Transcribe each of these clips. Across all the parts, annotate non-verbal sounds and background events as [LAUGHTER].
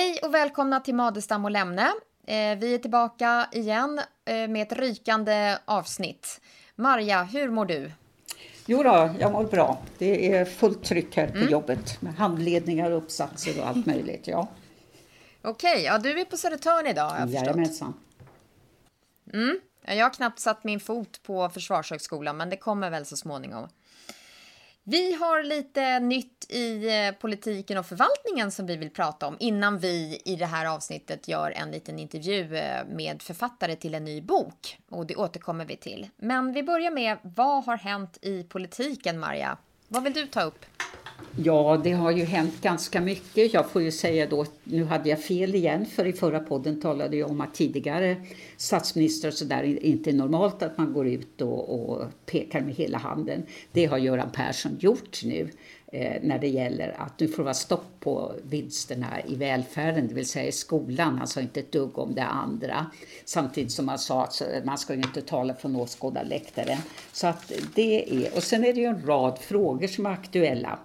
Hej och välkomna till Madestam och Lämne. Eh, vi är tillbaka igen eh, med ett rykande avsnitt. Marja, hur mår du? Jo då, jag mår bra. Det är fullt tryck här på mm. jobbet med handledningar, uppsatser och allt möjligt. Ja. Okej, okay, ja, du är på Södertörn idag har jag Jajamensan. Mm. Jag har knappt satt min fot på Försvarshögskolan, men det kommer väl så småningom. Vi har lite nytt i eh, politiken och förvaltningen som vi vill prata om innan vi i det här avsnittet gör en liten intervju eh, med författare till en ny bok. Och det återkommer vi till. Men vi börjar med, vad har hänt i politiken, Marja? Vad vill du ta upp? Ja, det har ju hänt ganska mycket. Jag får ju säga då, nu hade jag fel igen, för i förra podden talade jag om att tidigare statsministrar så där inte är normalt att man går ut och, och, pekar med hela handen. Det har Göran Persson gjort nu eh, när det gäller att nu får det vara stopp på vinsterna i välfärden, det vill säga i skolan. Han sa inte ett dugg om det andra. Samtidigt som han sa att man ska ju inte tala från åskådarläktaren. Så att det är, och sen är det ju en rad frågor som är aktuella.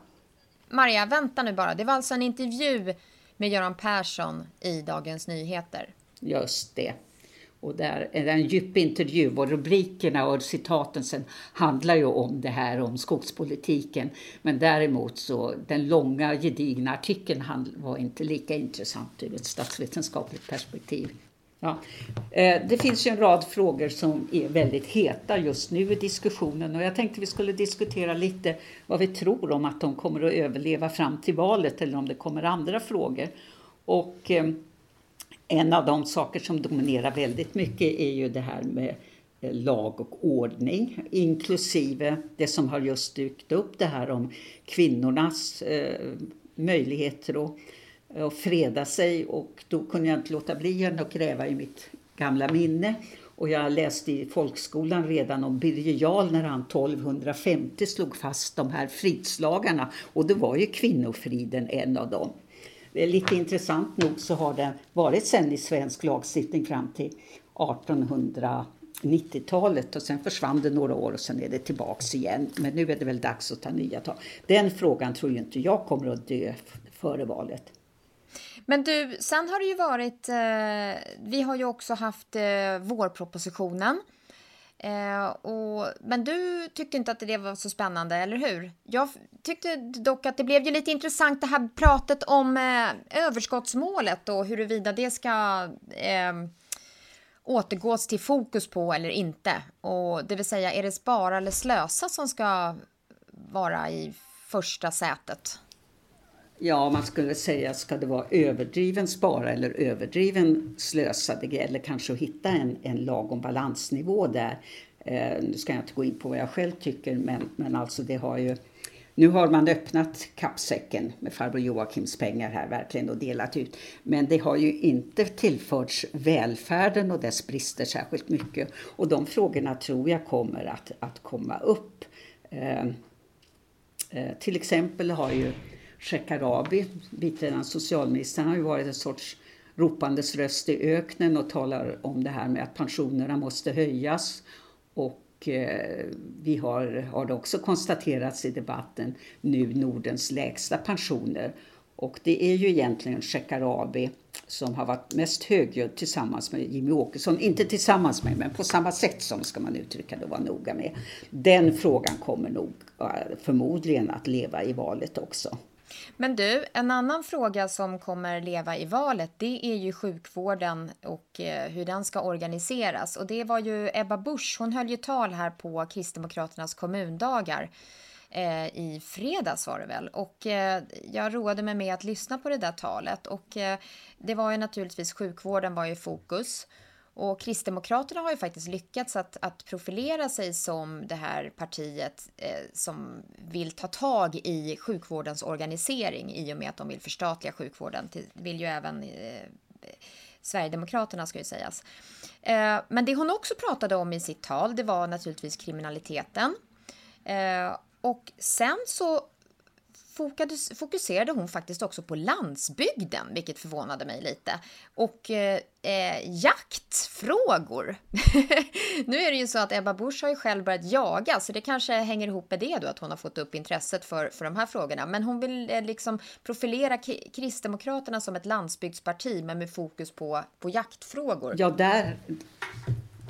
Maria, vänta nu bara. Det var alltså en intervju med Göran Persson i Dagens Nyheter. Just det. Och där är en djup intervju och rubrikerna och citaten sen handlar ju om det här om skogspolitiken. Men däremot så den långa gedigna artikeln var inte lika intressant ur ett statsvetenskapligt perspektiv. Ja. Eh, det finns ju en rad frågor som är väldigt heta just nu i diskussionen och jag tänkte vi skulle diskutera lite vad vi tror om att de kommer att överleva fram till valet eller om det kommer andra frågor. Och eh, en av de saker som dominerar väldigt mycket är ju det här med eh, lag och ordning, inklusive det som har just dykt upp, det här om kvinnornas möjligheter och Eh, och freda sig och då kunde jag inte låta bli att gräva i mitt gamla minne. Och jag läste i folkskolan redan om Birger Jarl när han 1250 slog fast de här fridslagarna och det var ju kvinnofriden en av dem. Lite intressant nog så har den varit sen i svensk lagstiftning fram till 1890-talet och sen försvann det några år och sen är det tillbaks igen. Men nu är det väl dags att ta nya tag. Den frågan tror ju inte jag kommer att dö före valet. Men du, sen har det ju varit, eh, vi har ju också haft eh, vårpropositionen. Eh, och, men du tyckte inte att det var så spännande, eller hur? Jag tyckte dock att det blev ju lite intressant det här pratet om eh, överskottsmålet och huruvida det ska eh, återgås till fokus på eller inte. Och det vill säga, är det spara eller slösa som ska vara i första sätet? Ja, man skulle säga, ska det vara överdriven spara eller överdriven slösa? Det gäller kanske att hitta en, en lagom balansnivå där. Eh, nu ska jag inte gå in på vad jag själv tycker, men, men alltså det har ju... Nu har man öppnat kappsäcken med farbror Joakims pengar här verkligen och delat ut. Men det har ju inte tillförts välfärden och dess brister särskilt mycket. Och de frågorna tror jag kommer att, att komma upp. Eh, eh, till exempel har ju Shekarabi, biträdande socialministern, har ju varit en sorts ropandes röst i öknen och talar om det här med att pensionerna måste höjas. Och eh, vi har, har det också konstaterats i debatten, nu Nordens lägsta pensioner. Och det är ju egentligen Shekarabi som har varit mest högljudd tillsammans med Jimmy Åkesson. Inte tillsammans med, men på samma sätt som ska man uttrycka det och vara noga med. Den frågan kommer nog eh, förmodligen att leva i valet också. Men du, en annan fråga som kommer leva i valet det är ju sjukvården och eh, hur den ska organiseras. Och det var ju Ebba Busch, hon höll ju tal här på Kristdemokraternas kommundagar eh, i fredags var det väl. Och eh, jag roade mig med att lyssna på det där talet och eh, det var ju naturligtvis sjukvården var i fokus. Och Kristdemokraterna har ju faktiskt lyckats att, att profilera sig som det här partiet eh, som vill ta tag i sjukvårdens organisering i och med att de vill förstatliga sjukvården. Det vill ju även eh, Sverigedemokraterna ska ju sägas. Eh, men det hon också pratade om i sitt tal, det var naturligtvis kriminaliteten. Eh, och sen så fokuserade hon faktiskt också på landsbygden, vilket förvånade mig lite. Och eh, eh jaktfrågor. [LAUGHS] nu är det ju så att Ebba Busch har ju själv börjat jaga, så det kanske hänger ihop med det då, att hon har fått upp intresset för, för de här frågorna. Men hon vill eh, liksom profilera Kristdemokraterna som ett landsbygdsparti, men med fokus på, på jaktfrågor. Ja, där,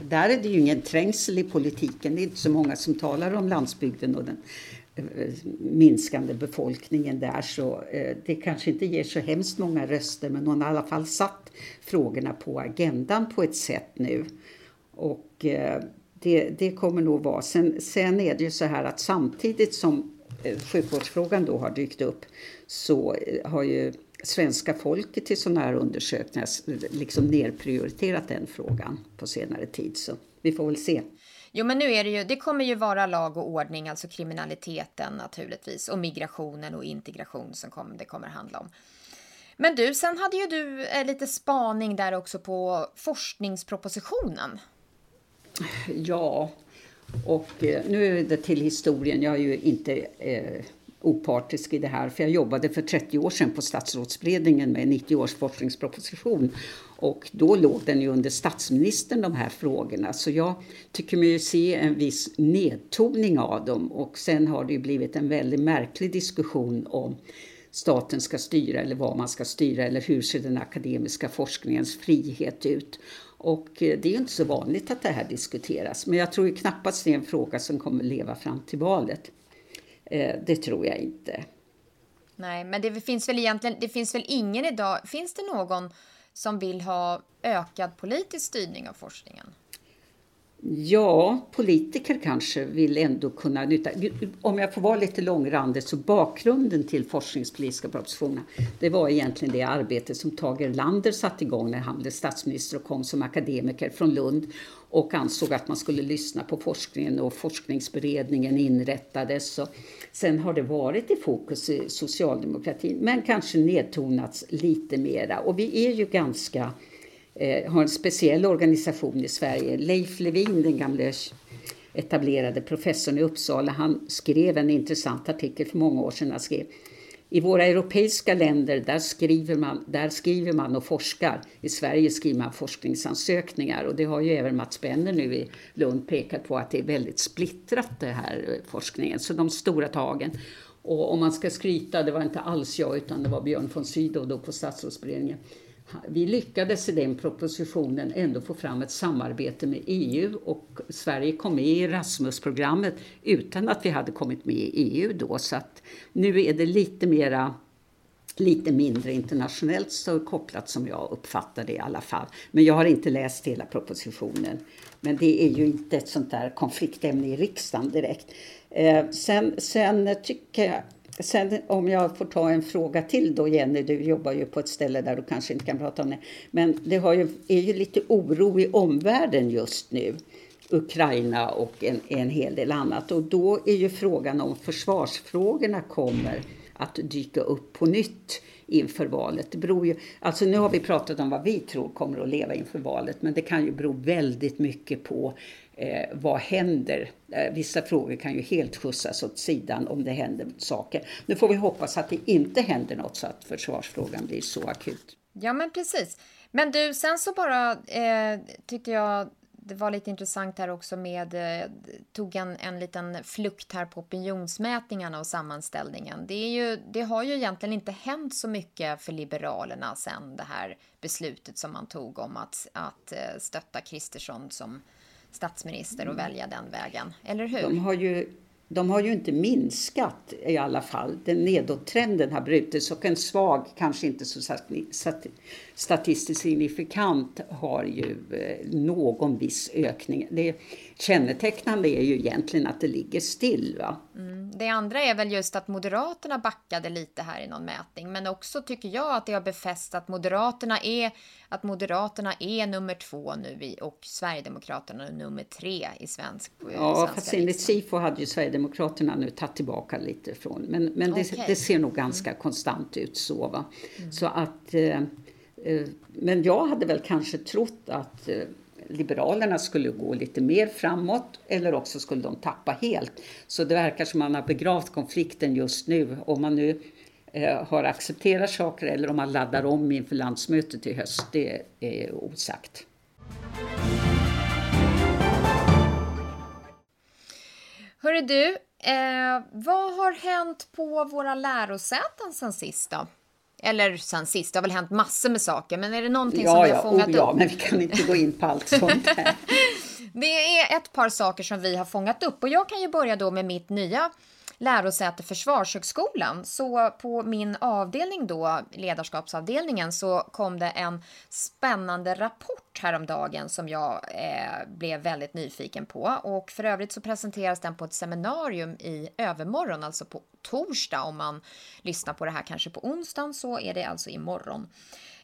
där är det ju ingen trängsel i politiken. Det är inte så många som talar om landsbygden och den Eh, minskande befolkningen där. Så eh, det kanske inte ger så hemskt många röster men hon har i alla fall satt frågorna på agendan på ett sätt nu. Och eh, det, det kommer nog vara. Sen, sen är det ju så här att samtidigt som sjukvårdsfrågan då har dykt upp så har ju svenska folket i sådana här undersökningar liksom nerprioriterat den frågan på senare tid. Så vi får väl se. Jo, men nu är det ju, det kommer ju vara lag och ordning, alltså kriminaliteten naturligtvis och migrationen och integration som kom, det kommer handla om. Men du, sen hade ju du eh, lite spaning där också på forskningspropositionen. Ja, och eh, nu är det till historien. Jag är ju inte eh, opartisk i det här. För jag jobbade för 30 år sedan på statsrådsberedningen med 90 års forskningsproposition. Och då låg den ju under statsministern de här frågorna. Så jag tycker mig se en viss nedtoning av dem. Och sen har det ju blivit en väldigt märklig diskussion om staten ska styra eller vad man ska styra eller hur ser den akademiska forskningens frihet ut. Och eh, det är ju inte så vanligt att det här diskuteras men jag tror ju knappast det är en fråga som kommer leva fram till valet. Eh, det tror jag inte. Nej, men det finns väl egentligen, det finns väl ingen idag, finns det någon som vill ha ökad politisk styrning av forskningen? Ja, politiker kanske vill ändå kunna nytta. Om jag får vara lite långrandig så bakgrunden till forskningspolitiska propositionen det var egentligen det arbete som Tage Erlander satte igång när han blev statsminister och kom som akademiker från Lund och ansåg att man skulle lyssna på forskningen och forskningsberedningen inrättades. Och sen har det varit i fokus i socialdemokratin men kanske nedtonats lite mera och vi är ju ganska eh, har en speciell organisation i Sverige. Leif Levin, den gamle etablerade professorn i Uppsala, han skrev en intressant artikel för många år sedan. Han skrev i våra europeiska länder där skriver, man, där skriver man och forskar. I Sverige skriver man forskningsansökningar och det har ju även Mats Benner nu i Lund pekat på att det är väldigt splittrat det här eh, forskningen. Så de stora tagen. Och om man ska skryta, det var inte alls jag utan det var Björn von Sydow då på statsrådsberedningen vi lyckades i den propositionen ändå få fram ett samarbete med EU och Sverige kom med i Erasmus-programmet utan att vi hade kommit med i EU då. Så att nu är det lite mera lite mindre internationellt så kopplat som jag uppfattar det i alla fall. Men jag har inte läst hela propositionen. Men det är ju inte ett sånt där konfliktämne i riksdagen direkt. Eh, sen, sen tycker jag Sen om jag får ta en fråga till då Jenny, du jobbar ju på ett ställe där du kanske inte kan prata om det. Men det ju, är ju lite oro i omvärlden just nu. Ukraina och en, en hel del annat. Och då är ju frågan om försvarsfrågorna kommer att dyka upp på nytt inför valet. Det beror ju, alltså nu har vi pratat om vad vi tror kommer att leva inför valet men det kan ju bero väldigt mycket på eh, vad händer? Eh, vissa frågor kan ju helt skjutsas åt sidan om det händer saker. Nu får vi hoppas att det inte händer något så att försvarsfrågan blir så akut. Ja men precis. Men du, sen så bara eh, tyckte jag det var lite intressant här också med, eh, tog en, en liten flukt här på opinionsmätningarna och sammanställningen. Det, är ju, det har ju egentligen inte hänt så mycket för Liberalerna sen det här beslutet som man tog om att, att eh, stötta Kristersson som statsminister och mm. välja den vägen, eller hur? De har ju, de har ju inte minskat i alla fall. Den nedåttrenden har brutits och en svag, kanske inte så statistiskt signifikant, har ju eh, någon viss ökning. Det kännetecknande är ju egentligen att det ligger still. Va? Mm. Det andra är väl just att Moderaterna backade lite här i någon mätning, men också tycker jag att det har befäst att Moderaterna är att Moderaterna är nummer två nu i, och Sverigedemokraterna nummer tre i svensk eh, Ja, fast enligt Sifo hade ju Sverigedemokraterna nu tagit tillbaka lite från, men, men det, okay. det ser nog ganska mm. konstant ut så. Va? Mm. Så att, eh, Eh, men jag hade väl kanske trott att eh, Liberalerna skulle gå lite mer framåt eller också skulle de tappa helt. Så det verkar som man har begravt konflikten just nu. Om man nu eh, har accepterat saker eller om man laddar om inför landsmötet i höst, det är osagt. Hörru du, eh, vad har hänt på våra lärosäten sen sist då? Eller sen sist, det har väl hänt massor med saker, men är det någonting ja, som vi har ja, fångat oh, upp? Ja, men vi kan inte gå in på allt sånt här. [LAUGHS] det är ett par saker som vi har fångat upp och jag kan ju börja då med mitt nya lärosäte Försvarshögskolan. Så på min avdelning då, ledarskapsavdelningen, så kom det en spännande rapport häromdagen som jag eh, blev väldigt nyfiken på. Och för övrigt så presenteras den på ett seminarium i övermorgon, alltså på torsdag. Om man lyssnar på det här kanske på onsdagen så är det alltså imorgon.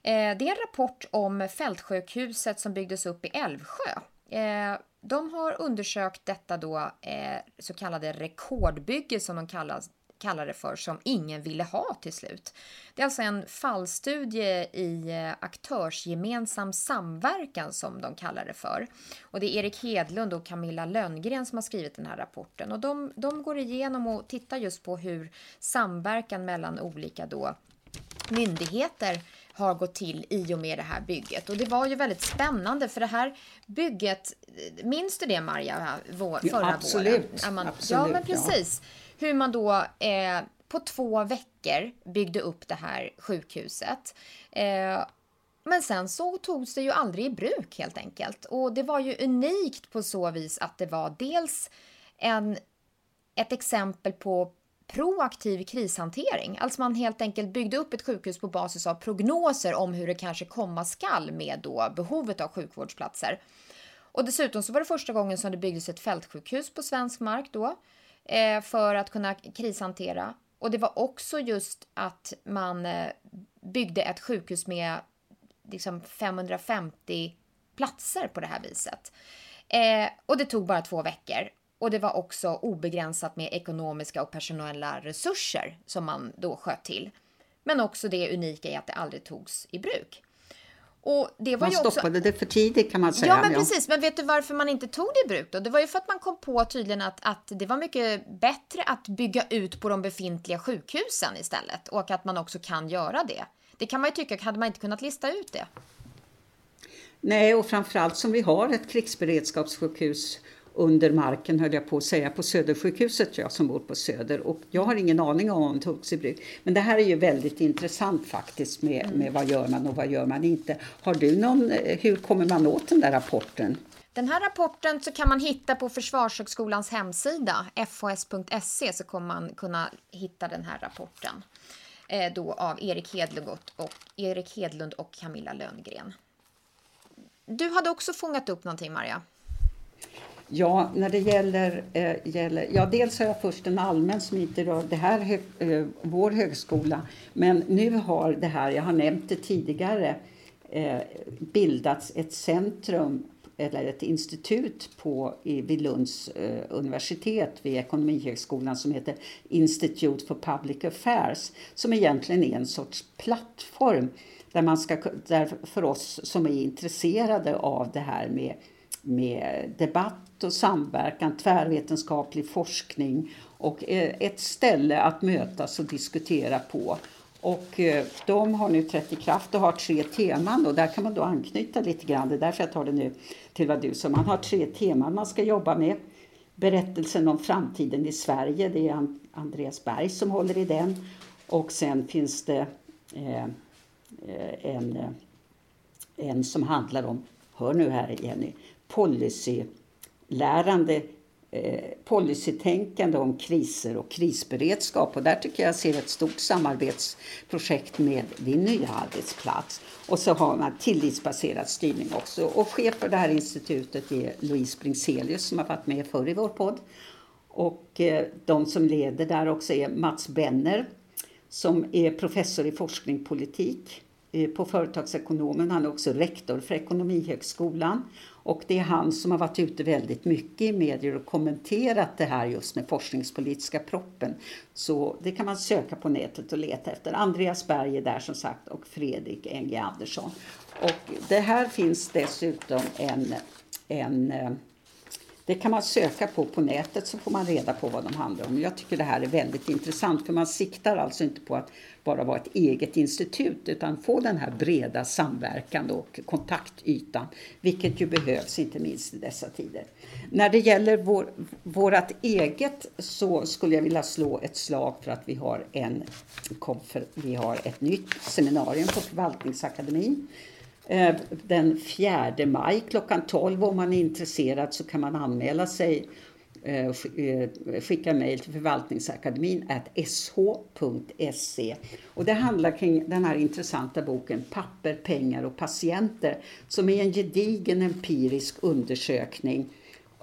Eh, det är en rapport om fältsjukhuset som byggdes upp i Älvsjö. Eh, de har undersökt detta då eh, så kallade rekordbygge som de kallas, kallar det för, som ingen ville ha till slut. Det är alltså en fallstudie i eh, aktörsgemensam samverkan som de kallar det för. Och det är Erik Hedlund och Camilla Lönngren som har skrivit den här rapporten. Och de, de går igenom och tittar just på hur samverkan mellan olika då myndigheter har gått till i och med det här bygget. Och det var ju väldigt spännande för det här bygget, minns du det Marja, vår, förra ja, absolut, våren? Man, absolut, ja, men precis. Ja. Hur man då eh, på två veckor byggde upp det här sjukhuset. Eh, men sen så togs det ju aldrig i bruk helt enkelt. Och det var ju unikt på så vis att det var dels en, ett exempel på proaktiv krishantering. Alltså man helt enkelt byggde upp ett sjukhus på basis av prognoser om hur det kanske komma skall med då behovet av sjukvårdsplatser. Och dessutom så var det första gången som det byggdes ett fältsjukhus på svensk mark då eh, för att kunna krishantera. Och det var också just att man eh, byggde ett sjukhus med liksom 550 platser på det här viset. Eh, och det tog bara två veckor. Och det var också obegränsat med ekonomiska och personella resurser som man då sköt till. Men också det unika i att det aldrig togs i bruk. Och det var man ju stoppade det för tidigt kan man säga. Ja, men precis. Men vet du varför man inte tog det i bruk då? Det var ju för att man kom på tydligen att, att det var mycket bättre att bygga ut på de befintliga sjukhusen istället och att man också kan göra det. Det kan man ju tycka, hade man inte kunnat lista ut det? Nej, och framförallt som vi har ett krigsberedskapssjukhus under marken höll jag på att säga, på Södersjukhuset, jag som bor på Söder. Och jag har ingen aning om om det togs i bruk. Men det här är ju väldigt intressant faktiskt med, med vad gör man och vad gör man inte. Har du någon, eh, hur kommer man åt den där rapporten? Den här rapporten så kan man hitta på Försvarshögskolans hemsida, fhs.se, så kommer man kunna hitta den här rapporten eh, då av Erik Hedlund och, Erik Hedlund och Camilla Lönngren. Du hade också fångat upp någonting, Maria. Ja, när det gäller, eh, gäller... Ja, dels har jag först en allmän som inte rör det här, hög, eh, vår högskola. Men nu har det här, jag har nämnt det tidigare, eh, bildats ett centrum eller ett institut på, i, vid Lunds eh, universitet vid Ekonomihögskolan som heter Institute for Public Affairs som egentligen är en sorts plattform där man ska, där för oss som är intresserade av det här med med debatt och samverkan, tvärvetenskaplig forskning och eh, ett ställe att mötas och diskutera på. Och eh, de har nu trätt i kraft och har tre teman och där kan man då anknyta lite grann, det är därför jag tar det nu till vad du sa. Man har tre teman man ska jobba med. Berättelsen om framtiden i Sverige, det är Andreas Berg som håller i den. Och sen finns det eh, eh en, en som handlar om, hör nu här Jenny, policy lärande eh, policytänkande om kriser och krisberedskap. Och där tycker jag ser ett stort samarbetsprojekt med din nya arbetsplats. Och så har man tillitsbaserad styrning också. Och chef för det här institutet är Louise Bringselius som har varit med förr i vår podd. Och eh, de som leder där också är Mats Benner som är professor i forskning politik eh, på Företagsekonomen. Han är också rektor för Ekonomihögskolan och det är han som har varit ute väldigt mycket i medier och kommenterat det här just med forskningspolitiska proppen. Så det kan man söka på nätet och leta efter. Andreas Berg är där som sagt och Fredrik NG Andersson. Och det här finns dessutom en, en eh, det kan man söka på på nätet så får man reda på vad de handlar om. Jag tycker det här är väldigt intressant för man siktar alltså inte på att bara vara ett eget institut utan få den här breda samverkan och kontaktytan, vilket ju behövs inte minst i dessa tider. När det gäller vår, vårt eget så skulle jag vilja slå ett slag för att vi har, en, vi har ett nytt seminarium på Förvaltningsakademin Eh, den 4 maj klockan 12 om man är intresserad så kan man anmäla sig eh, eh, skicka mejl till förvaltningsakademin sh.se. Och det handlar kring den här intressanta boken Papper, pengar och patienter som är en gedigen empirisk undersökning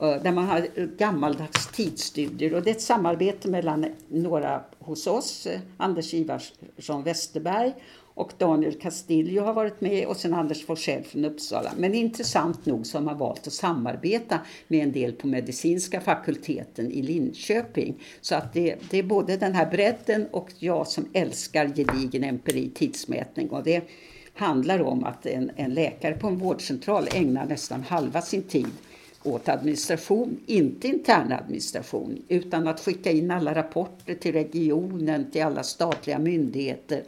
där man har gammaldags tidsstudier och det är ett samarbete mellan några hos oss, Anders Ivarsson Westerberg och Daniel Castillo har varit med och sen Anders Forsell från Uppsala. Men intressant nog så har man valt att samarbeta med en del på medicinska fakulteten i Linköping. Så att det, det är både den här bredden och jag som älskar gedigen empiri, tidsmätning. Och det handlar om att en, en läkare på en vårdcentral ägnar nästan halva sin tid åt administration, inte intern administration, utan att skicka in alla rapporter till regionen, till alla statliga myndigheter.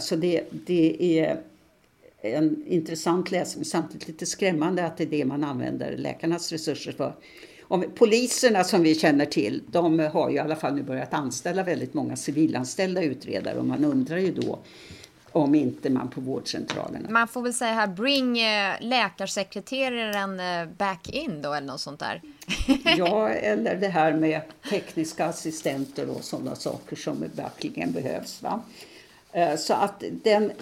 Så det, det är en intressant läsning, samtidigt lite skrämmande att det är det man använder läkarnas resurser för. Om, poliserna som vi känner till, de har ju i alla fall nu börjat anställa väldigt många civilanställda utredare och man undrar ju då om inte man på vårdcentralerna. Man får väl säga här, bring eh, läkarsekreteraren eh, back in då eller något sånt där. [LAUGHS] ja, eller det här med tekniska assistenter och sådana saker som verkligen behövs. Va? Eh, så att den,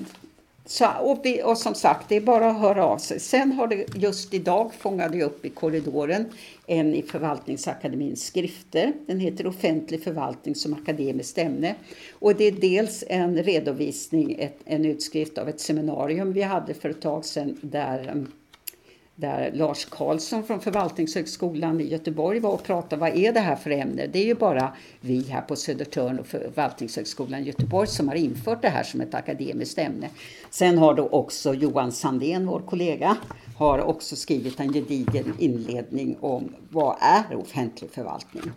så, och, vi, och, som sagt, det är bara att höra av sig. Sen har det just idag fångade jag upp i korridoren en i Förvaltningsakademins skrifter. Den heter Offentlig förvaltning som akademiskt ämne. Och det är dels en redovisning, ett, en utskrift av ett seminarium vi hade för ett tag sedan där mm, där Lars Karlsson från Förvaltningshögskolan i Göteborg var och pratade. Vad är det här för ämne? Det är ju bara vi här på Södertörn och Förvaltningshögskolan i Göteborg som har infört det här som ett akademiskt ämne. Sen har då också Johan Sandén, vår kollega, har också skrivit en gedigen inledning om vad är offentlig förvaltning.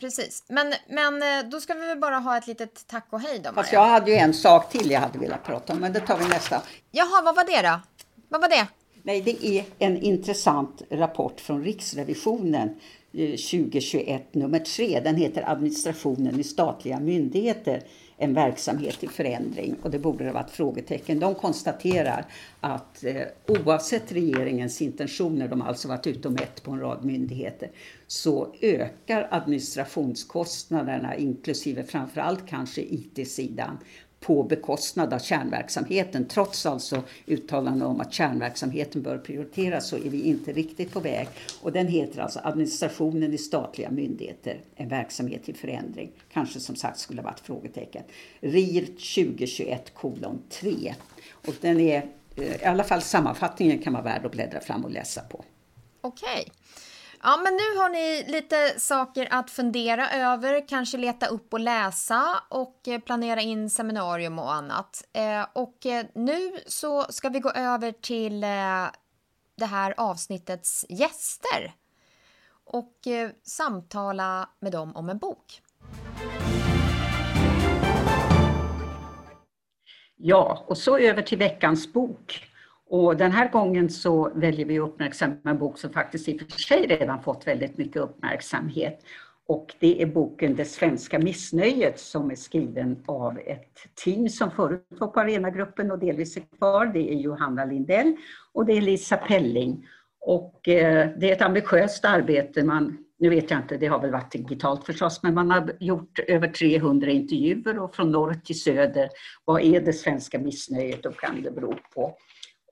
Precis, men, men eh, då ska vi väl bara ha ett litet tack och hej då, Fast jag hade ju en sak till jag hade velat prata om, men det tar vi nästa. Jaha, vad var det då? Vad var det? Nej, det är en intressant rapport från Riksrevisionen eh, 2021 nummer 3. Den heter Administrationen i statliga myndigheter, en verksamhet i förändring. Och det borde ha varit frågetecken. De konstaterar att eh, oavsett regeringens intentioner, de har alltså varit ute och mätt på en rad myndigheter, så ökar administrationskostnaderna, inklusive framförallt kanske IT-sidan, på bekostnad av kärnverksamheten. Trots alltså uttalanden om att kärnverksamheten bör prioriteras så är vi inte riktigt på väg. Och den heter alltså Administrationen i statliga myndigheter, en verksamhet i förändring. Kanske som sagt skulle ha varit frågetecken. RIR 2021 kolon 3. Och den är, eh, i alla fall sammanfattningen kan vara värd att bläddra fram och läsa på. Okej. Okay. Ja, men nu har ni lite saker att fundera över, kanske leta upp och läsa och eh, planera in seminarium och annat. Eh, och eh, nu så ska vi gå över till det här avsnittets gäster och samtala med dem om en bok. Ja, och så över till veckans bok. Och den här gången så väljer vi att uppmärksamma en bok som faktiskt i och för sig redan fått väldigt mycket uppmärksamhet. Och det är boken Det svenska missnöjet som är skriven av ett team som förut var på Arenagruppen och delvis är kvar. Det är Johanna Lindell och det är Lisa Pelling. Och eh, det är ett ambitiöst arbete. Man, nu vet jag inte, det har väl varit digitalt förstås, men man har gjort över 300 intervjuer och från norr till söder. Vad är det svenska missnöjet och kan det bero på?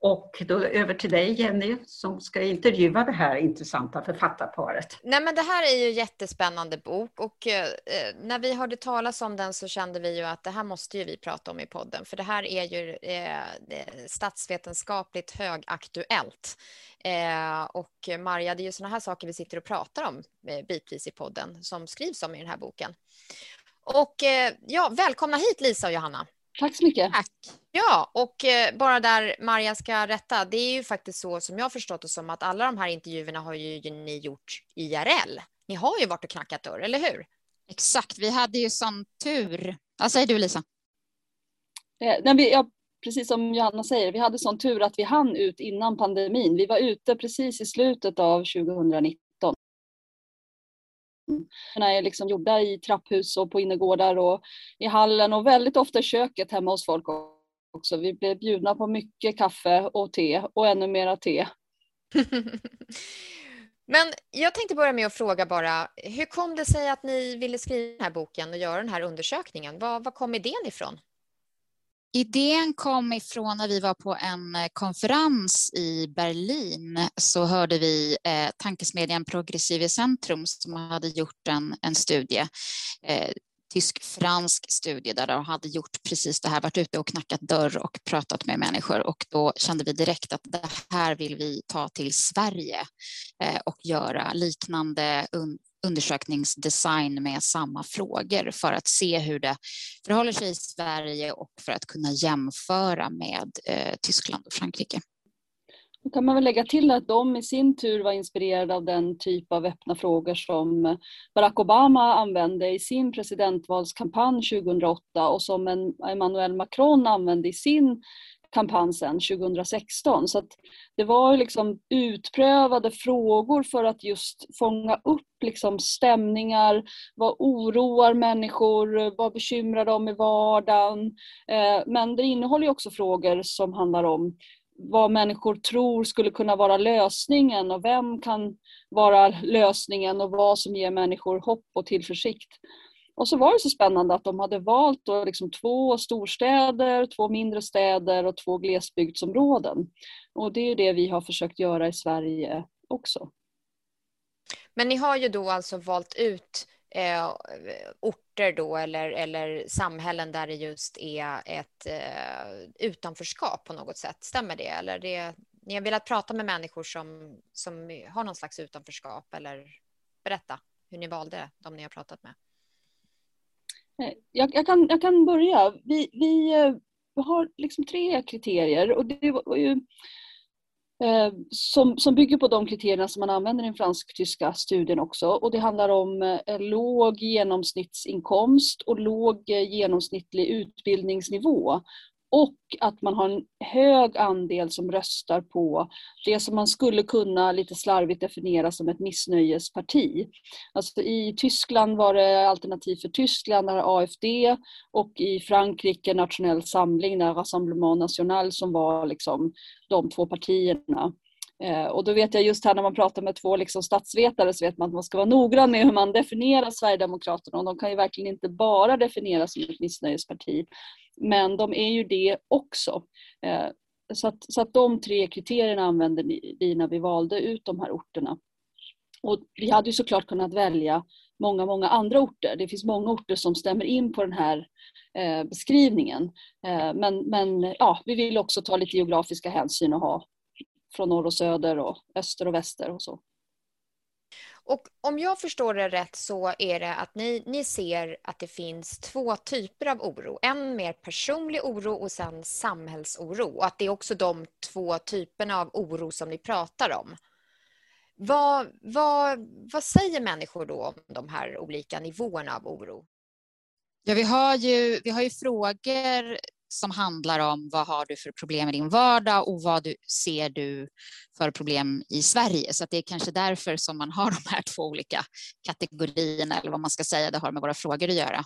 Och då över till dig Jenny som ska intervjua det här intressanta författarparet. Nej men det här är ju en jättespännande bok och eh, eh, när vi hörde talas om den så kände vi ju att det här måste ju vi prata om i podden för det här är ju eh, eh statsvetenskapligt högaktuellt. Eh, och Marja, det är ju sådana här saker vi sitter och pratar om eh, bitvis i podden som skrivs om i den här boken. Och eh, ja, välkomna hit Lisa och Johanna. Tack så mycket. Tack. Ja, och eh, bara där Maria ska rätta, det är ju faktiskt så som jag har förstått det som att alla de här intervjuerna har ju ni gjort IRL. Ni har ju varit och knackat dörr, eller hur? Exakt, vi hade ju sån tur. Vad säger du Lisa? Eh, nej, vi, ja, precis som Johanna säger, vi hade sån tur att vi hann ut innan pandemin. Vi var ute precis i slutet av 2019 är liksom gjorda i trapphus och på innergårdar och i hallen och väldigt ofta i köket hemma hos folk också. Vi blev bjudna på mycket kaffe och te och ännu mera te. [LAUGHS] Men jag tänkte börja med att fråga bara, hur kom det sig att ni ville skriva den här boken och göra den här undersökningen? Var, var kom idén ifrån? Idén kom ifrån när vi var på en eh, konferens i Berlin så hörde vi eh, tankesmedjan Progressive Centrum som hade gjort en, en studie eh, tysk-fransk studie där de hade gjort precis det här, varit ute och knackat dörr och pratat med människor. Och då kände vi direkt att det här vill vi ta till Sverige eh, och göra liknande undersökningsdesign med samma frågor för att se hur det förhåller sig i Sverige och för att kunna jämföra med eh, Tyskland och Frankrike. Då kan man väl lägga till att de i sin tur var inspirerade av den typ av öppna frågor som Barack Obama använde i sin presidentvalskampanj 2008 och som Emmanuel Macron använde i sin kampanj sen 2016. Så det var liksom utprövade frågor för att just fånga upp liksom stämningar, vad oroar människor, vad bekymrar de i vardagen. Eh, men det innehåller också frågor som handlar om vad människor tror skulle kunna vara lösningen och vem kan vara lösningen och vad som ger människor hopp och tillförsikt. Och så var det så spännande att de hade valt då liksom två storstäder, två mindre städer och två glesbygdsområden. Och det är det vi har försökt göra i Sverige också. Men ni har ju då alltså valt ut eh, orter då eller, eller samhällen där det just är ett eh, utanförskap på något sätt. Stämmer det? Eller det, ni har velat prata med människor som, som har någon slags utanförskap eller berätta hur ni valde de ni har pratat med. Jag, jag, kan, jag kan börja. Vi, vi, eh, har liksom tre kriterier och det var ju eh, som, som bygger på de kriterierna som man använder i den fransk-tyska studien också. Och det handlar om eh, låg genomsnittsinkomst och låg genomsnittlig utbildningsnivå och att man har en hög andel som röstar på det som man skulle kunna lite slarvigt definiera som ett missnöjesparti. Alltså I Tyskland var det Alternativ för Tyskland, där AFD, och i Frankrike Nationell Samling, där Rassemblement National, som var liksom de två partierna. Eh, och då vet jag just här när man pratar med två liksom statsvetare så vet man att man ska vara noggrann med hur man definierar Sverigedemokraterna och de kan ju verkligen inte bara definieras som ett missnöjesparti. Men de är ju det också. Eh, så att, så att de tre kriterierna använde vi när vi valde ut de här orterna. Och vi hade ju såklart kunnat välja många, många andra orter. Det finns många orter som stämmer in på den här eh, beskrivningen. Eh, men men ja, vi vill också ta lite geografiska hänsyn och ha från norr och söder och öster och väster och så. Och om jag förstår det rätt så är det att ni, ni ser att det finns två typer av oro. En mer personlig oro och sen samhällsoro. Och att det är också de två typerna av oro som ni pratar om. Vad, vad, vad säger människor då om de här olika nivåerna av oro? Ja, vi har ju, vi har ju frågor som handlar om vad har du för problem i din vardag och vad du, ser du för problem i Sverige. Så det är kanske därför som man har [LAUGHS] de här två olika kategorierna eller vad man ska säga. Det har med våra frågor att göra.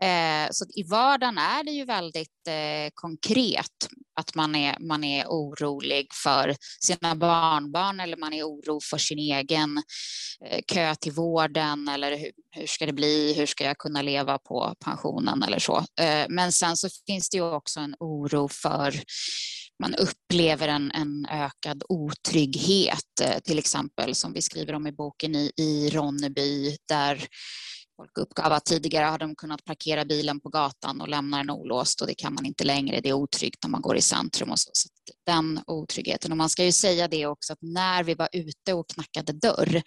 Eh, så i vardagen är det ju väldigt eh, konkret att man är, man är orolig för sina barnbarn eller man är oro för sin egen eh, kö till vården eller hur, hur ska det bli? Hur ska jag kunna leva på pensionen eller så? Eh, men sen så finns det ju också en oro för man upplever en, en ökad otrygghet, eh, till exempel som vi skriver om i boken i, i Ronneby, där Folk uppgav att tidigare har de kunnat parkera bilen på gatan och lämna den olåst och det kan man inte längre. Det är otryggt när man går i centrum och så. så den otryggheten. Och man ska ju säga det också att när vi var ute och knackade dörr,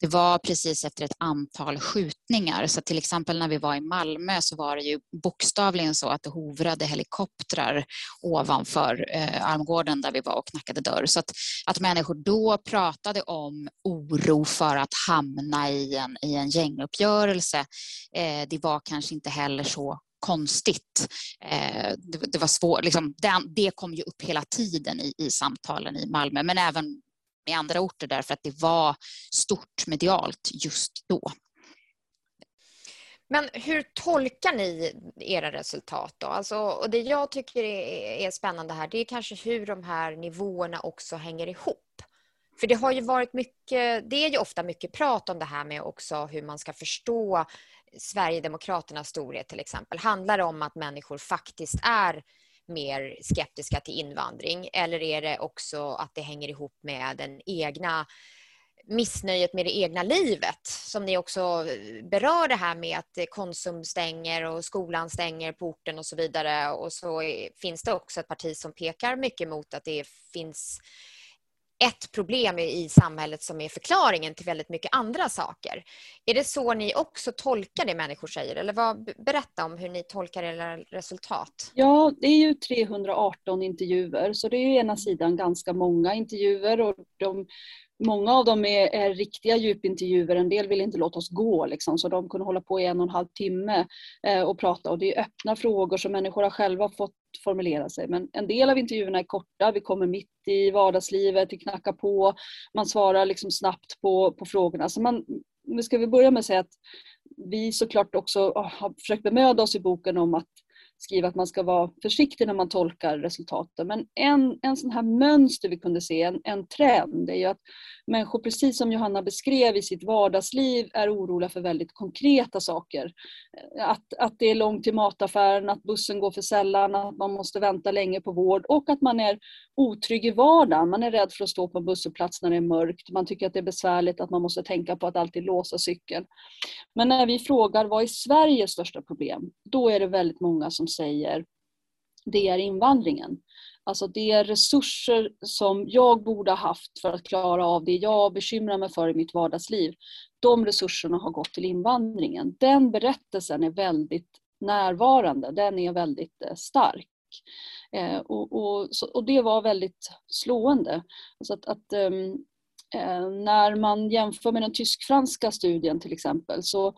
det var precis efter ett antal skjutningar. Så till exempel när vi var i Malmö så var det ju bokstavligen så att det hovrade helikoptrar ovanför eh, Almgården där vi var och knackade dörr. Så att, att människor då pratade om oro för att hamna i en, i en gänguppgörelse, eh, det var kanske inte heller så konstigt. Eh, det, var svårt, liksom, det, kom ju upp hela tiden i, i samtalen i Malmö, men även i andra orter därför att det var stort medialt just då. Men hur tolkar ni era resultat då? Alltså, och det jag tycker är, är spännande här, det är kanske hur de här nivåerna också hänger ihop. För det har ju varit mycket, det är ju ofta mycket prat om det här med också hur man ska förstå Sverigedemokraternas storhet till exempel. Handlar det om att människor faktiskt är mer skeptiska till invandring eller är det också att det hänger ihop med den egna missnöjet med det egna livet som ni också berör det här med att Konsum stänger och skolan stänger på orten och så vidare och så finns det också ett parti som pekar mycket mot att det finns ett problem i samhället som är förklaringen till väldigt mycket andra saker. Är det så ni också tolkar det människor säger? Eller vad, berätta om hur ni tolkar era resultat. Ja, det är ju 318 intervjuer, så det är ju ena sidan ganska många intervjuer och de Många av dem är, är, riktiga djupintervjuer, en del vill inte låta oss gå liksom, så de kunde hålla på i en och en halv timme eh, och prata och det är öppna frågor som människor har själva fått formulera sig. Men en del av intervjuerna är korta, vi kommer mitt i vardagslivet, vi knackar på, man svarar liksom snabbt på, på frågorna. Så man, nu ska vi börja med att säga att vi såklart också ah, har försökt bemöda oss i boken om att skriva att man ska vara försiktig när man tolkar resultaten. Men en, en sån här mönster vi kunde se, en, en trend, är ju att människor, precis som Johanna beskrev i sitt vardagsliv, är oroliga för väldigt konkreta saker. Att, att det är långt till mataffären, att bussen går för sällan, att man måste vänta länge på vård och att man är otrygg i vardagen. Man är rädd för att stå på en busshållplats när det är mörkt. Man tycker att det är besvärligt att man måste tänka på att alltid låsa cykeln. Men när vi frågar vad är Sveriges största problem? Då är det väldigt många som säger det är invandringen. Alltså det är resurser som jag borde ha haft för att klara av det jag bekymrar mig för i mitt vardagsliv. De resurserna har gått till invandringen. Den berättelsen är väldigt närvarande, den är väldigt eh, stark. Eh, och, och, och, det var väldigt slående. Alltså att, att um, eh, när man jämför med den tysk-franska studien till exempel så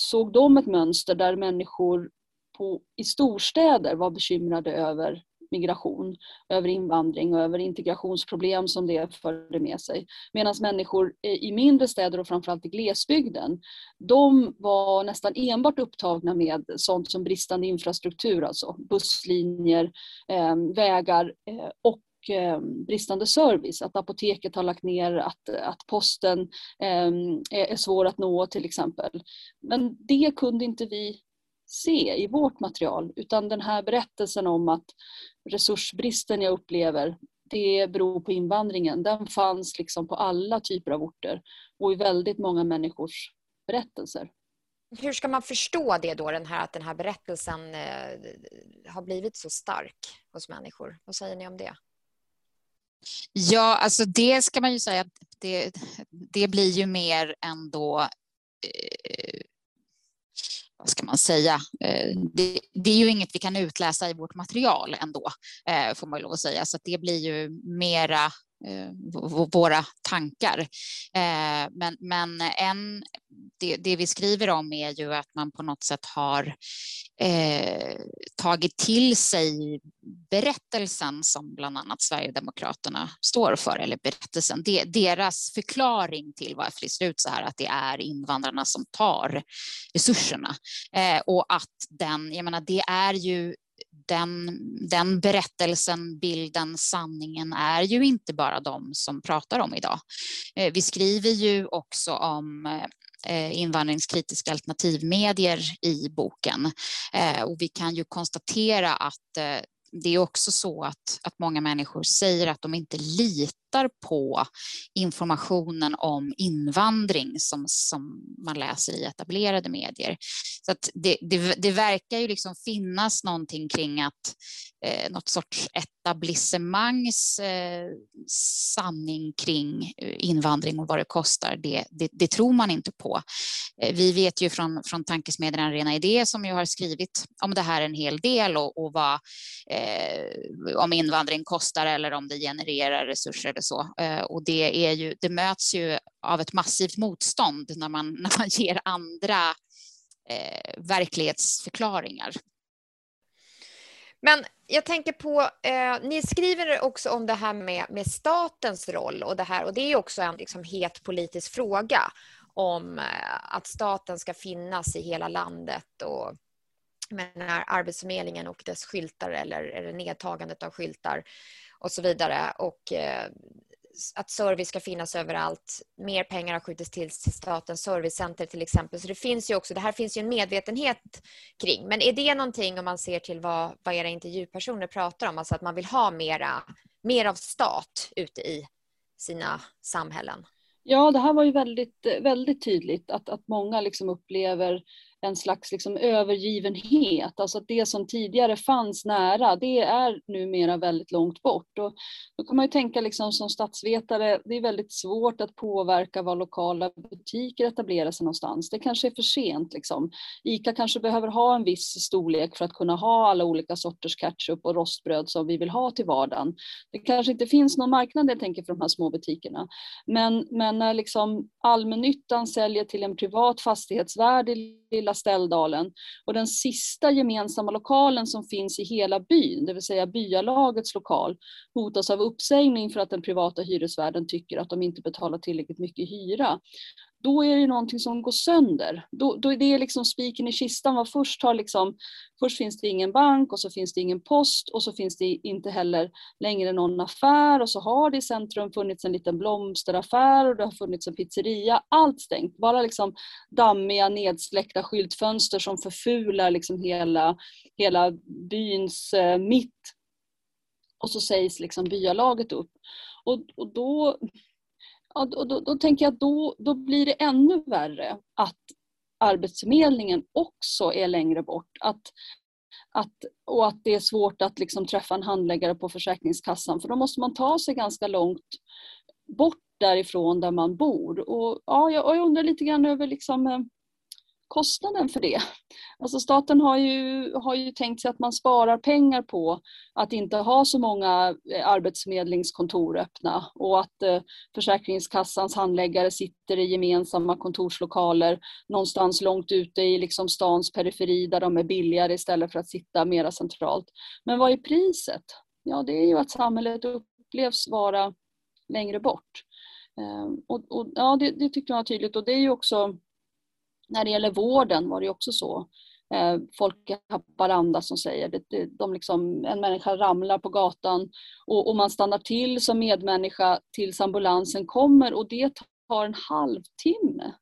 såg de ett mönster där människor på, i storstäder var bekymrade över migration, över invandring och över integrationsproblem som det förde med sig. Medan människor i mindre städer och framförallt i glesbygden, de var nästan enbart upptagna med sånt som bristande infrastruktur, alltså busslinjer, ehm, vägar eh, och ehm, bristande service, att apoteket har lagt ner, att, att posten ehm, är svår att nå till exempel. Men det kunde inte vi se i vårt material utan den här berättelsen om att resursbristen jag upplever det beror på invandringen. Den fanns liksom på alla typer av orter och i väldigt många människors berättelser. Hur ska man förstå det då, den här, att den här berättelsen eh, har blivit så stark hos människor? Vad säger ni om det? Ja, alltså det ska man ju säga att det, det blir ju mer ändå eh, vad ska man säga, eh, det, det, är ju inget vi kan utläsa i vårt material ändå, eh, får man lov att säga, så det blir ju mera Eh, våra tankar. Eh, men, men en, det, det, vi skriver om är ju att man på något sätt har eh, tagit till sig berättelsen som bland annat Sverigedemokraterna står för, eller berättelsen, det, deras förklaring till varför det ser ut så här, att det är invandrarna som tar resurserna. Eh, och att den, jag menar det är ju den, den berättelsen, bilden, sanningen är ju inte bara de som pratar om idag. Eh, vi skriver ju också om eh, eh, invandringskritiska alternativmedier i boken. Och vi kan ju konstatera att det är också så att, att många människor säger att de inte litar på informationen om invandring som, som man läser i etablerade medier. Så att det, det, det verkar ju liksom finnas någonting kring att eh, något sorts etablissemangs eh, sanning kring eh, invandring och vad det kostar, det, det, det tror man inte på. Eh, vi vet ju från, från tankesmedjan Arena Idé som ju har skrivit om det här en hel del och, och vad, eh, om invandring kostar eller om det genererar resurser eller så. Eh, och det, är ju, det möts ju av ett massivt motstånd när man, [LAUGHS] när man ger andra eh, verklighetsförklaringar. Men jag tänker på, eh, ni skriver också om det här med, med statens roll och det här och det är också en liksom, het politisk fråga om eh, att staten ska finnas i hela landet och menar, Arbetsförmedlingen och dess skyltar eller, eller nedtagandet av skyltar och så vidare. Och eh, att service ska finnas överallt. Mer pengar har skjutits till, till statens servicecenter till exempel. Så det finns ju också, det här finns ju en medvetenhet kring. Men är det någonting om man ser till vad, vad era intervjupersoner pratar om, alltså att man vill ha mera, mer av stat ute i sina samhällen? Ja, det här var ju väldigt, väldigt tydligt att, att många liksom upplever en slags liksom övergivenhet, alltså att det som tidigare fanns nära, det är numera väldigt långt bort. Och då kan man ju tänka liksom som statsvetare, det är väldigt svårt att påverka var lokala butiker etablerar sig någonstans. Det kanske är för sent. Liksom. ICA kanske behöver ha en viss storlek för att kunna ha alla olika sorters ketchup och rostbröd som vi vill ha till vardagen. Det kanske inte finns någon marknad, jag tänker, för de här små butikerna. Men, men när liksom allmännyttan säljer till en privat fastighetsvärd i lilla Ställdalen. Och den sista gemensamma lokalen som finns i hela byn, det vill säga byalagets lokal, hotas av uppsägning för att den privata hyresvärden tycker att de inte betalar tillräckligt mycket hyra då är det någonting som går sönder. Då, då är det liksom spiken i kistan. Vad först, har liksom, först finns det ingen bank och så finns det ingen post och så finns det inte heller längre någon affär och så har det i centrum funnits en liten blomsteraffär och det har funnits en pizzeria. Allt stängt. Bara liksom dammiga nedsläckta skyltfönster som förfular liksom hela, hela byns eh, mitt. Och så sägs liksom byalaget upp. Och, och då Ja, då, då, då, tänker jag att då, då blir det ännu värre att Arbetsförmedlingen också är längre bort. Att, att, och att det är svårt att liksom träffa en handläggare på Försäkringskassan för då måste man ta sig ganska långt bort därifrån där man bor. Och, ja, jag, jag undrar lite grann över liksom, eh, kostnaden för det. Alltså staten har ju, har ju tänkt sig att man sparar pengar på att inte ha så många eh, arbetsförmedlingskontor öppna och att eh, Försäkringskassans handläggare sitter i gemensamma kontorslokaler någonstans långt ute i liksom stans periferi där de är billigare istället för att sitta mera centralt. Men vad är priset? Ja, det är ju att samhället upplevs vara längre bort. Ehm, och, och ja, det, det tyckte jag var tydligt och det är ju också när det gäller vården var det också så. Eh, folk i Haparanda som säger att de liksom, en människa ramlar på gatan och, och man stannar till som medmänniska tills ambulansen kommer och det tar en halvtimme.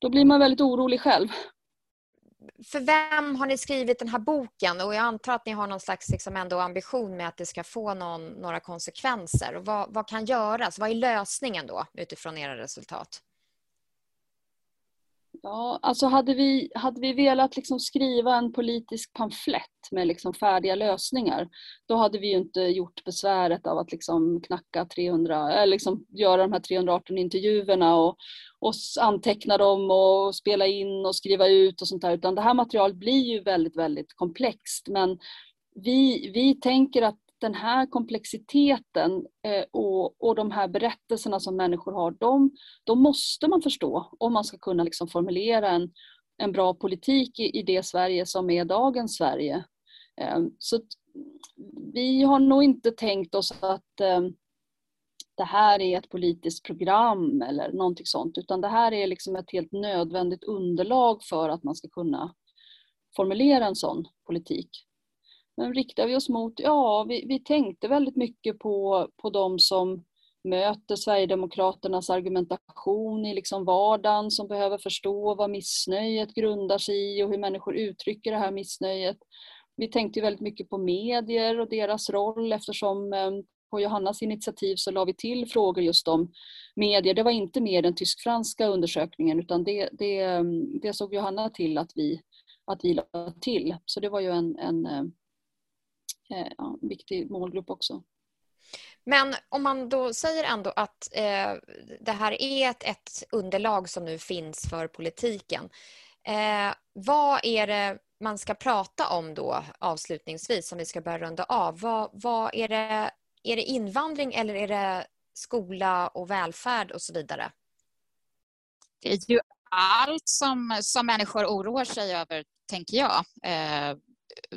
Då blir man väldigt orolig själv. För vem har ni skrivit den här boken? Och jag antar att ni har någon slags liksom ändå ambition med att det ska få någon, några konsekvenser. Och vad, vad kan göras? Vad är lösningen då utifrån era resultat? Ja, alltså hade vi, hade vi velat liksom skriva en politisk pamflett med liksom färdiga lösningar, då hade vi inte gjort besväret av att liksom knacka 300, eller eh, liksom göra de här 318 intervjuerna och, och anteckna dem och spela in och skriva ut och sånt där, utan det här materialet blir ju väldigt, väldigt komplext. Men vi, vi tänker att den här komplexiteten eh, och, och de här berättelserna som människor har, de, de måste man förstå om man ska kunna liksom formulera en, en bra politik i, i det Sverige som är dagens Sverige. Ehm, så vi har nog inte tänkt oss att ehm, det här är ett politiskt program eller någonting sånt, utan det här är liksom ett helt nödvändigt underlag för att man ska kunna formulera en sån politik. Men riktar vi oss mot, ja, vi, vi tänkte väldigt mycket på, på de som möter Sverigedemokraternas argumentation i liksom vardagen, som behöver förstå vad missnöjet grundar sig i och hur människor uttrycker det här missnöjet. vi tänkte väldigt mycket på medier och deras roll eftersom eh, på Johannas initiativ så la vi till frågor just om medier. Det var inte mer den tysk-franska undersökningen utan det, det, eh, det såg Johanna till att vi, att vi la till. Så det var ju en, en eh, ja, viktig målgrupp också. Men om man då säger ändå att eh, det här är ett, ett, underlag som nu finns för politiken. Eh, vad är det man ska prata om då avslutningsvis, om vi ska börja runda av? Vad, vad är, det, är det invandring eller är det skola och välfärd och så vidare? Det är ju allt som, som människor oroar sig över, tänker jag. Eh,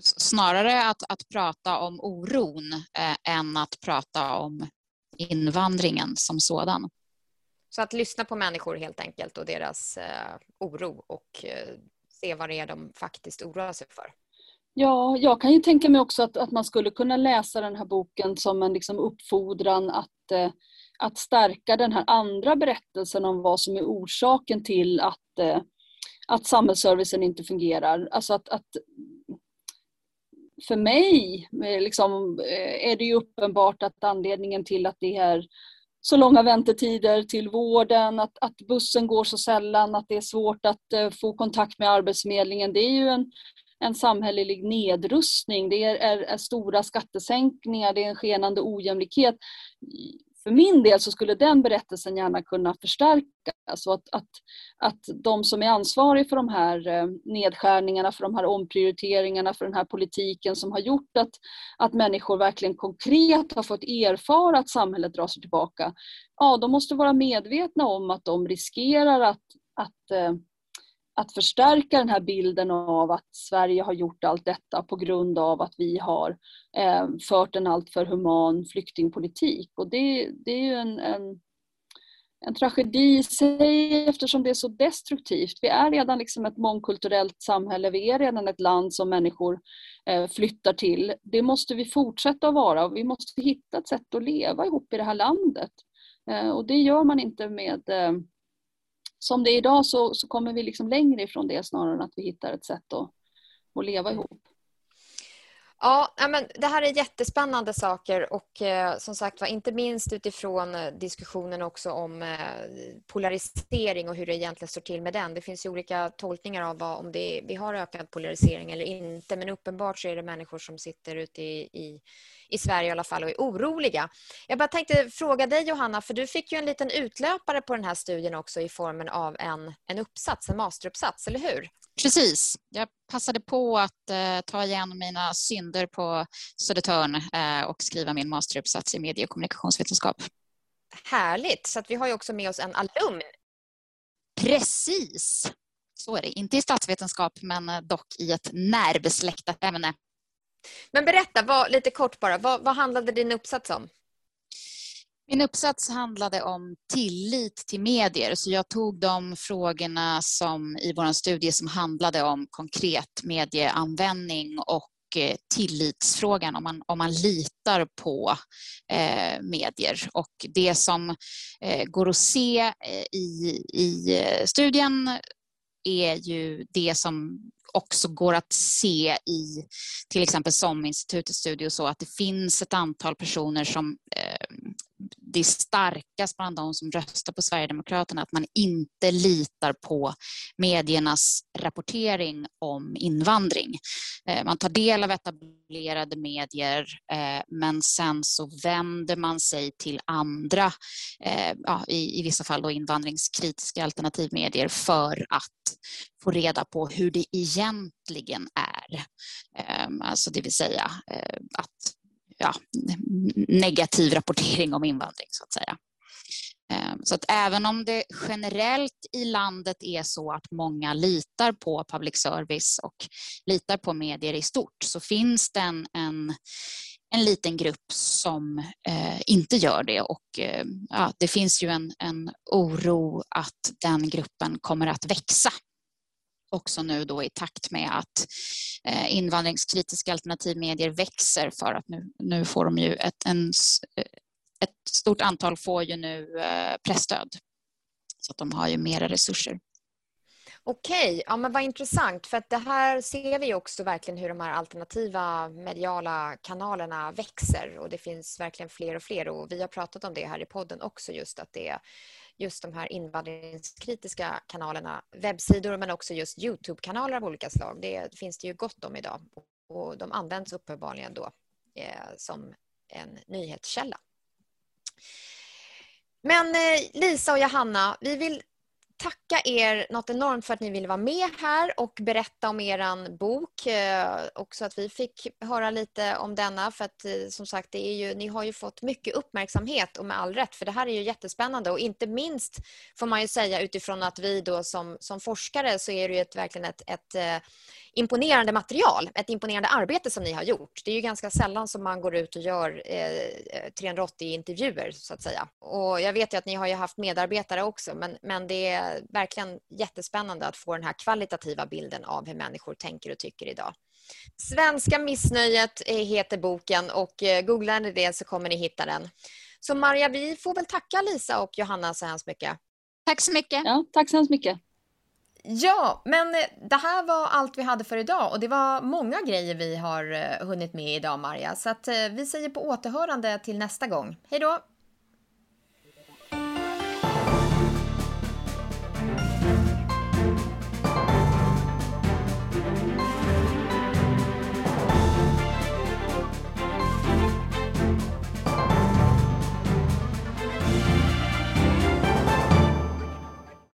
snarare att, att prata om oron eh, än att prata om invandringen som sådan. Så att lyssna på människor helt enkelt och deras eh, oro och eh, se vad det är de faktiskt oroar sig för. Ja, jag kan ju tänka mig också att, att man skulle kunna läsa den här boken som en liksom uppfordran att, eh, att stärka den här andra berättelsen om vad som är orsaken till att, eh, att samhällsservicen inte fungerar. Alltså att, att för mig eh, liksom, eh, är det ju uppenbart att anledningen till att det är så långa väntetider till vården, att, att bussen går så sällan, att det är svårt att eh, få kontakt med Arbetsförmedlingen. Det är ju en, en samhällelig nedrustning, det är, är, är, stora skattesänkningar, det är en skenande ojämlikhet för min del så skulle den berättelsen gärna kunna förstärkas och att, att, att de som är ansvariga för de här eh, nedskärningarna, för de här omprioriteringarna, för den här politiken som har gjort att, att människor verkligen konkret har fått erfara att samhället drar sig tillbaka. Ja, de måste vara medvetna om att de riskerar att, att eh, att förstärka den här bilden av att Sverige har gjort allt detta på grund av att vi har eh, fört en alltför human flyktingpolitik. Och det, det är ju en, en, en, tragedi i sig eftersom det är så destruktivt. Vi är redan liksom ett mångkulturellt samhälle, vi är redan ett land som människor eh, flyttar till. Det måste vi fortsätta att vara och vi måste hitta ett sätt att leva ihop i det här landet. Eh, och det gör man inte med eh, som det är idag så, så kommer vi liksom längre ifrån det snarare än att vi hittar ett sätt att, att leva ihop. Ja, men det här är jättespännande saker och eh, som sagt var inte minst utifrån eh, diskussionen också om eh, polarisering och hur det egentligen står till med den. Det finns ju olika tolkningar av vad, om det är, vi har ökad polarisering eller inte men uppenbart så är det människor som sitter ute i, i, i Sverige i alla fall och är oroliga. Jag bara tänkte fråga dig Johanna, för du fick ju en liten utlöpare på den här studien också i formen av en, en uppsats, en masteruppsats, eller hur? Precis. Jag passade på att eh, ta igen mina synder på Södertörn eh, och skriva min masteruppsats i medie och kommunikationsvetenskap. Härligt, så vi har ju också med oss en alumn. Precis. Så är det. Inte i statsvetenskap, men eh, dock i ett närbesläktat ämne. Men berätta, vad, lite kort bara, vad, vad handlade din uppsats om? Min uppsats handlade om tillit till medier, så jag tog de frågorna som i vår studie som handlade om konkret medieanvändning och eh, tillitsfrågan, om man, om man litar på eh, medier. Och det som eh, går att se eh, i, i eh, studien är ju det som också går att se i till exempel SOM-institutets studie och så att det finns ett antal personer som eh, det är starkast bland de som röstar på Sverigedemokraterna att man inte litar på mediernas rapportering om invandring. Eh, man tar del av etablerade medier eh, men sen så vänder man sig till andra, eh, ja, i, i vissa fall då invandringskritiska alternativmedier för att få reda på hur det egentligen är. Alltså det vill säga att ja, negativ rapportering om invandring så att säga. Ehm, så att även om det generellt i landet är så att många litar på public service och litar på medier i stort så finns det en, en, en liten grupp som eh, inte gör det och eh, ja, det finns ju en, en oro att den gruppen kommer att växa också nu då i takt med att eh, invandringskritiska alternativmedier växer för att nu, nu får de ju ett, en, eh, ett stort antal får ju nu eh, pressstöd. Så att de har ju mera resurser. Okej, ja men vad intressant för att det här ser vi också verkligen hur de här alternativa mediala kanalerna växer och det finns verkligen fler och fler och vi har pratat om det här i podden också just att det är just de här invandringskritiska kanalerna, webbsidor men också just Youtube-kanaler av olika slag. Det finns det ju gott om idag och de används uppenbarligen då eh, som en nyhetskälla. Men eh, Lisa och Johanna, vi vill tacka er något enormt för att ni ville vara med här och berätta om er bok. Eh, Också att vi fick höra lite om denna för att eh, som sagt, det är ju, ni har ju fått mycket uppmärksamhet och med all rätt för det här är ju jättespännande och inte minst får man ju säga utifrån att vi då som, som forskare så är det ju ett, verkligen ett, ett eh, imponerande material, ett imponerande arbete som ni har gjort. Det är ju ganska sällan som man går ut och gör eh, 380 intervjuer så att säga. Och jag vet ju att ni har ju haft medarbetare också men, men det är verkligen jättespännande att få den här kvalitativa bilden av hur människor tänker och tycker idag. Svenska missnöjet heter boken och eh, googlar ni det så kommer ni hitta den. Så Maria, vi får väl tacka Lisa och Johanna så hemskt mycket. Tack så mycket. Ja, tack så hemskt mycket. Ja, men eh, det här var allt vi hade för idag och det var många grejer vi har eh, hunnit med idag, Maria. Så att eh, vi säger på återhörande till nästa gång. Hej då!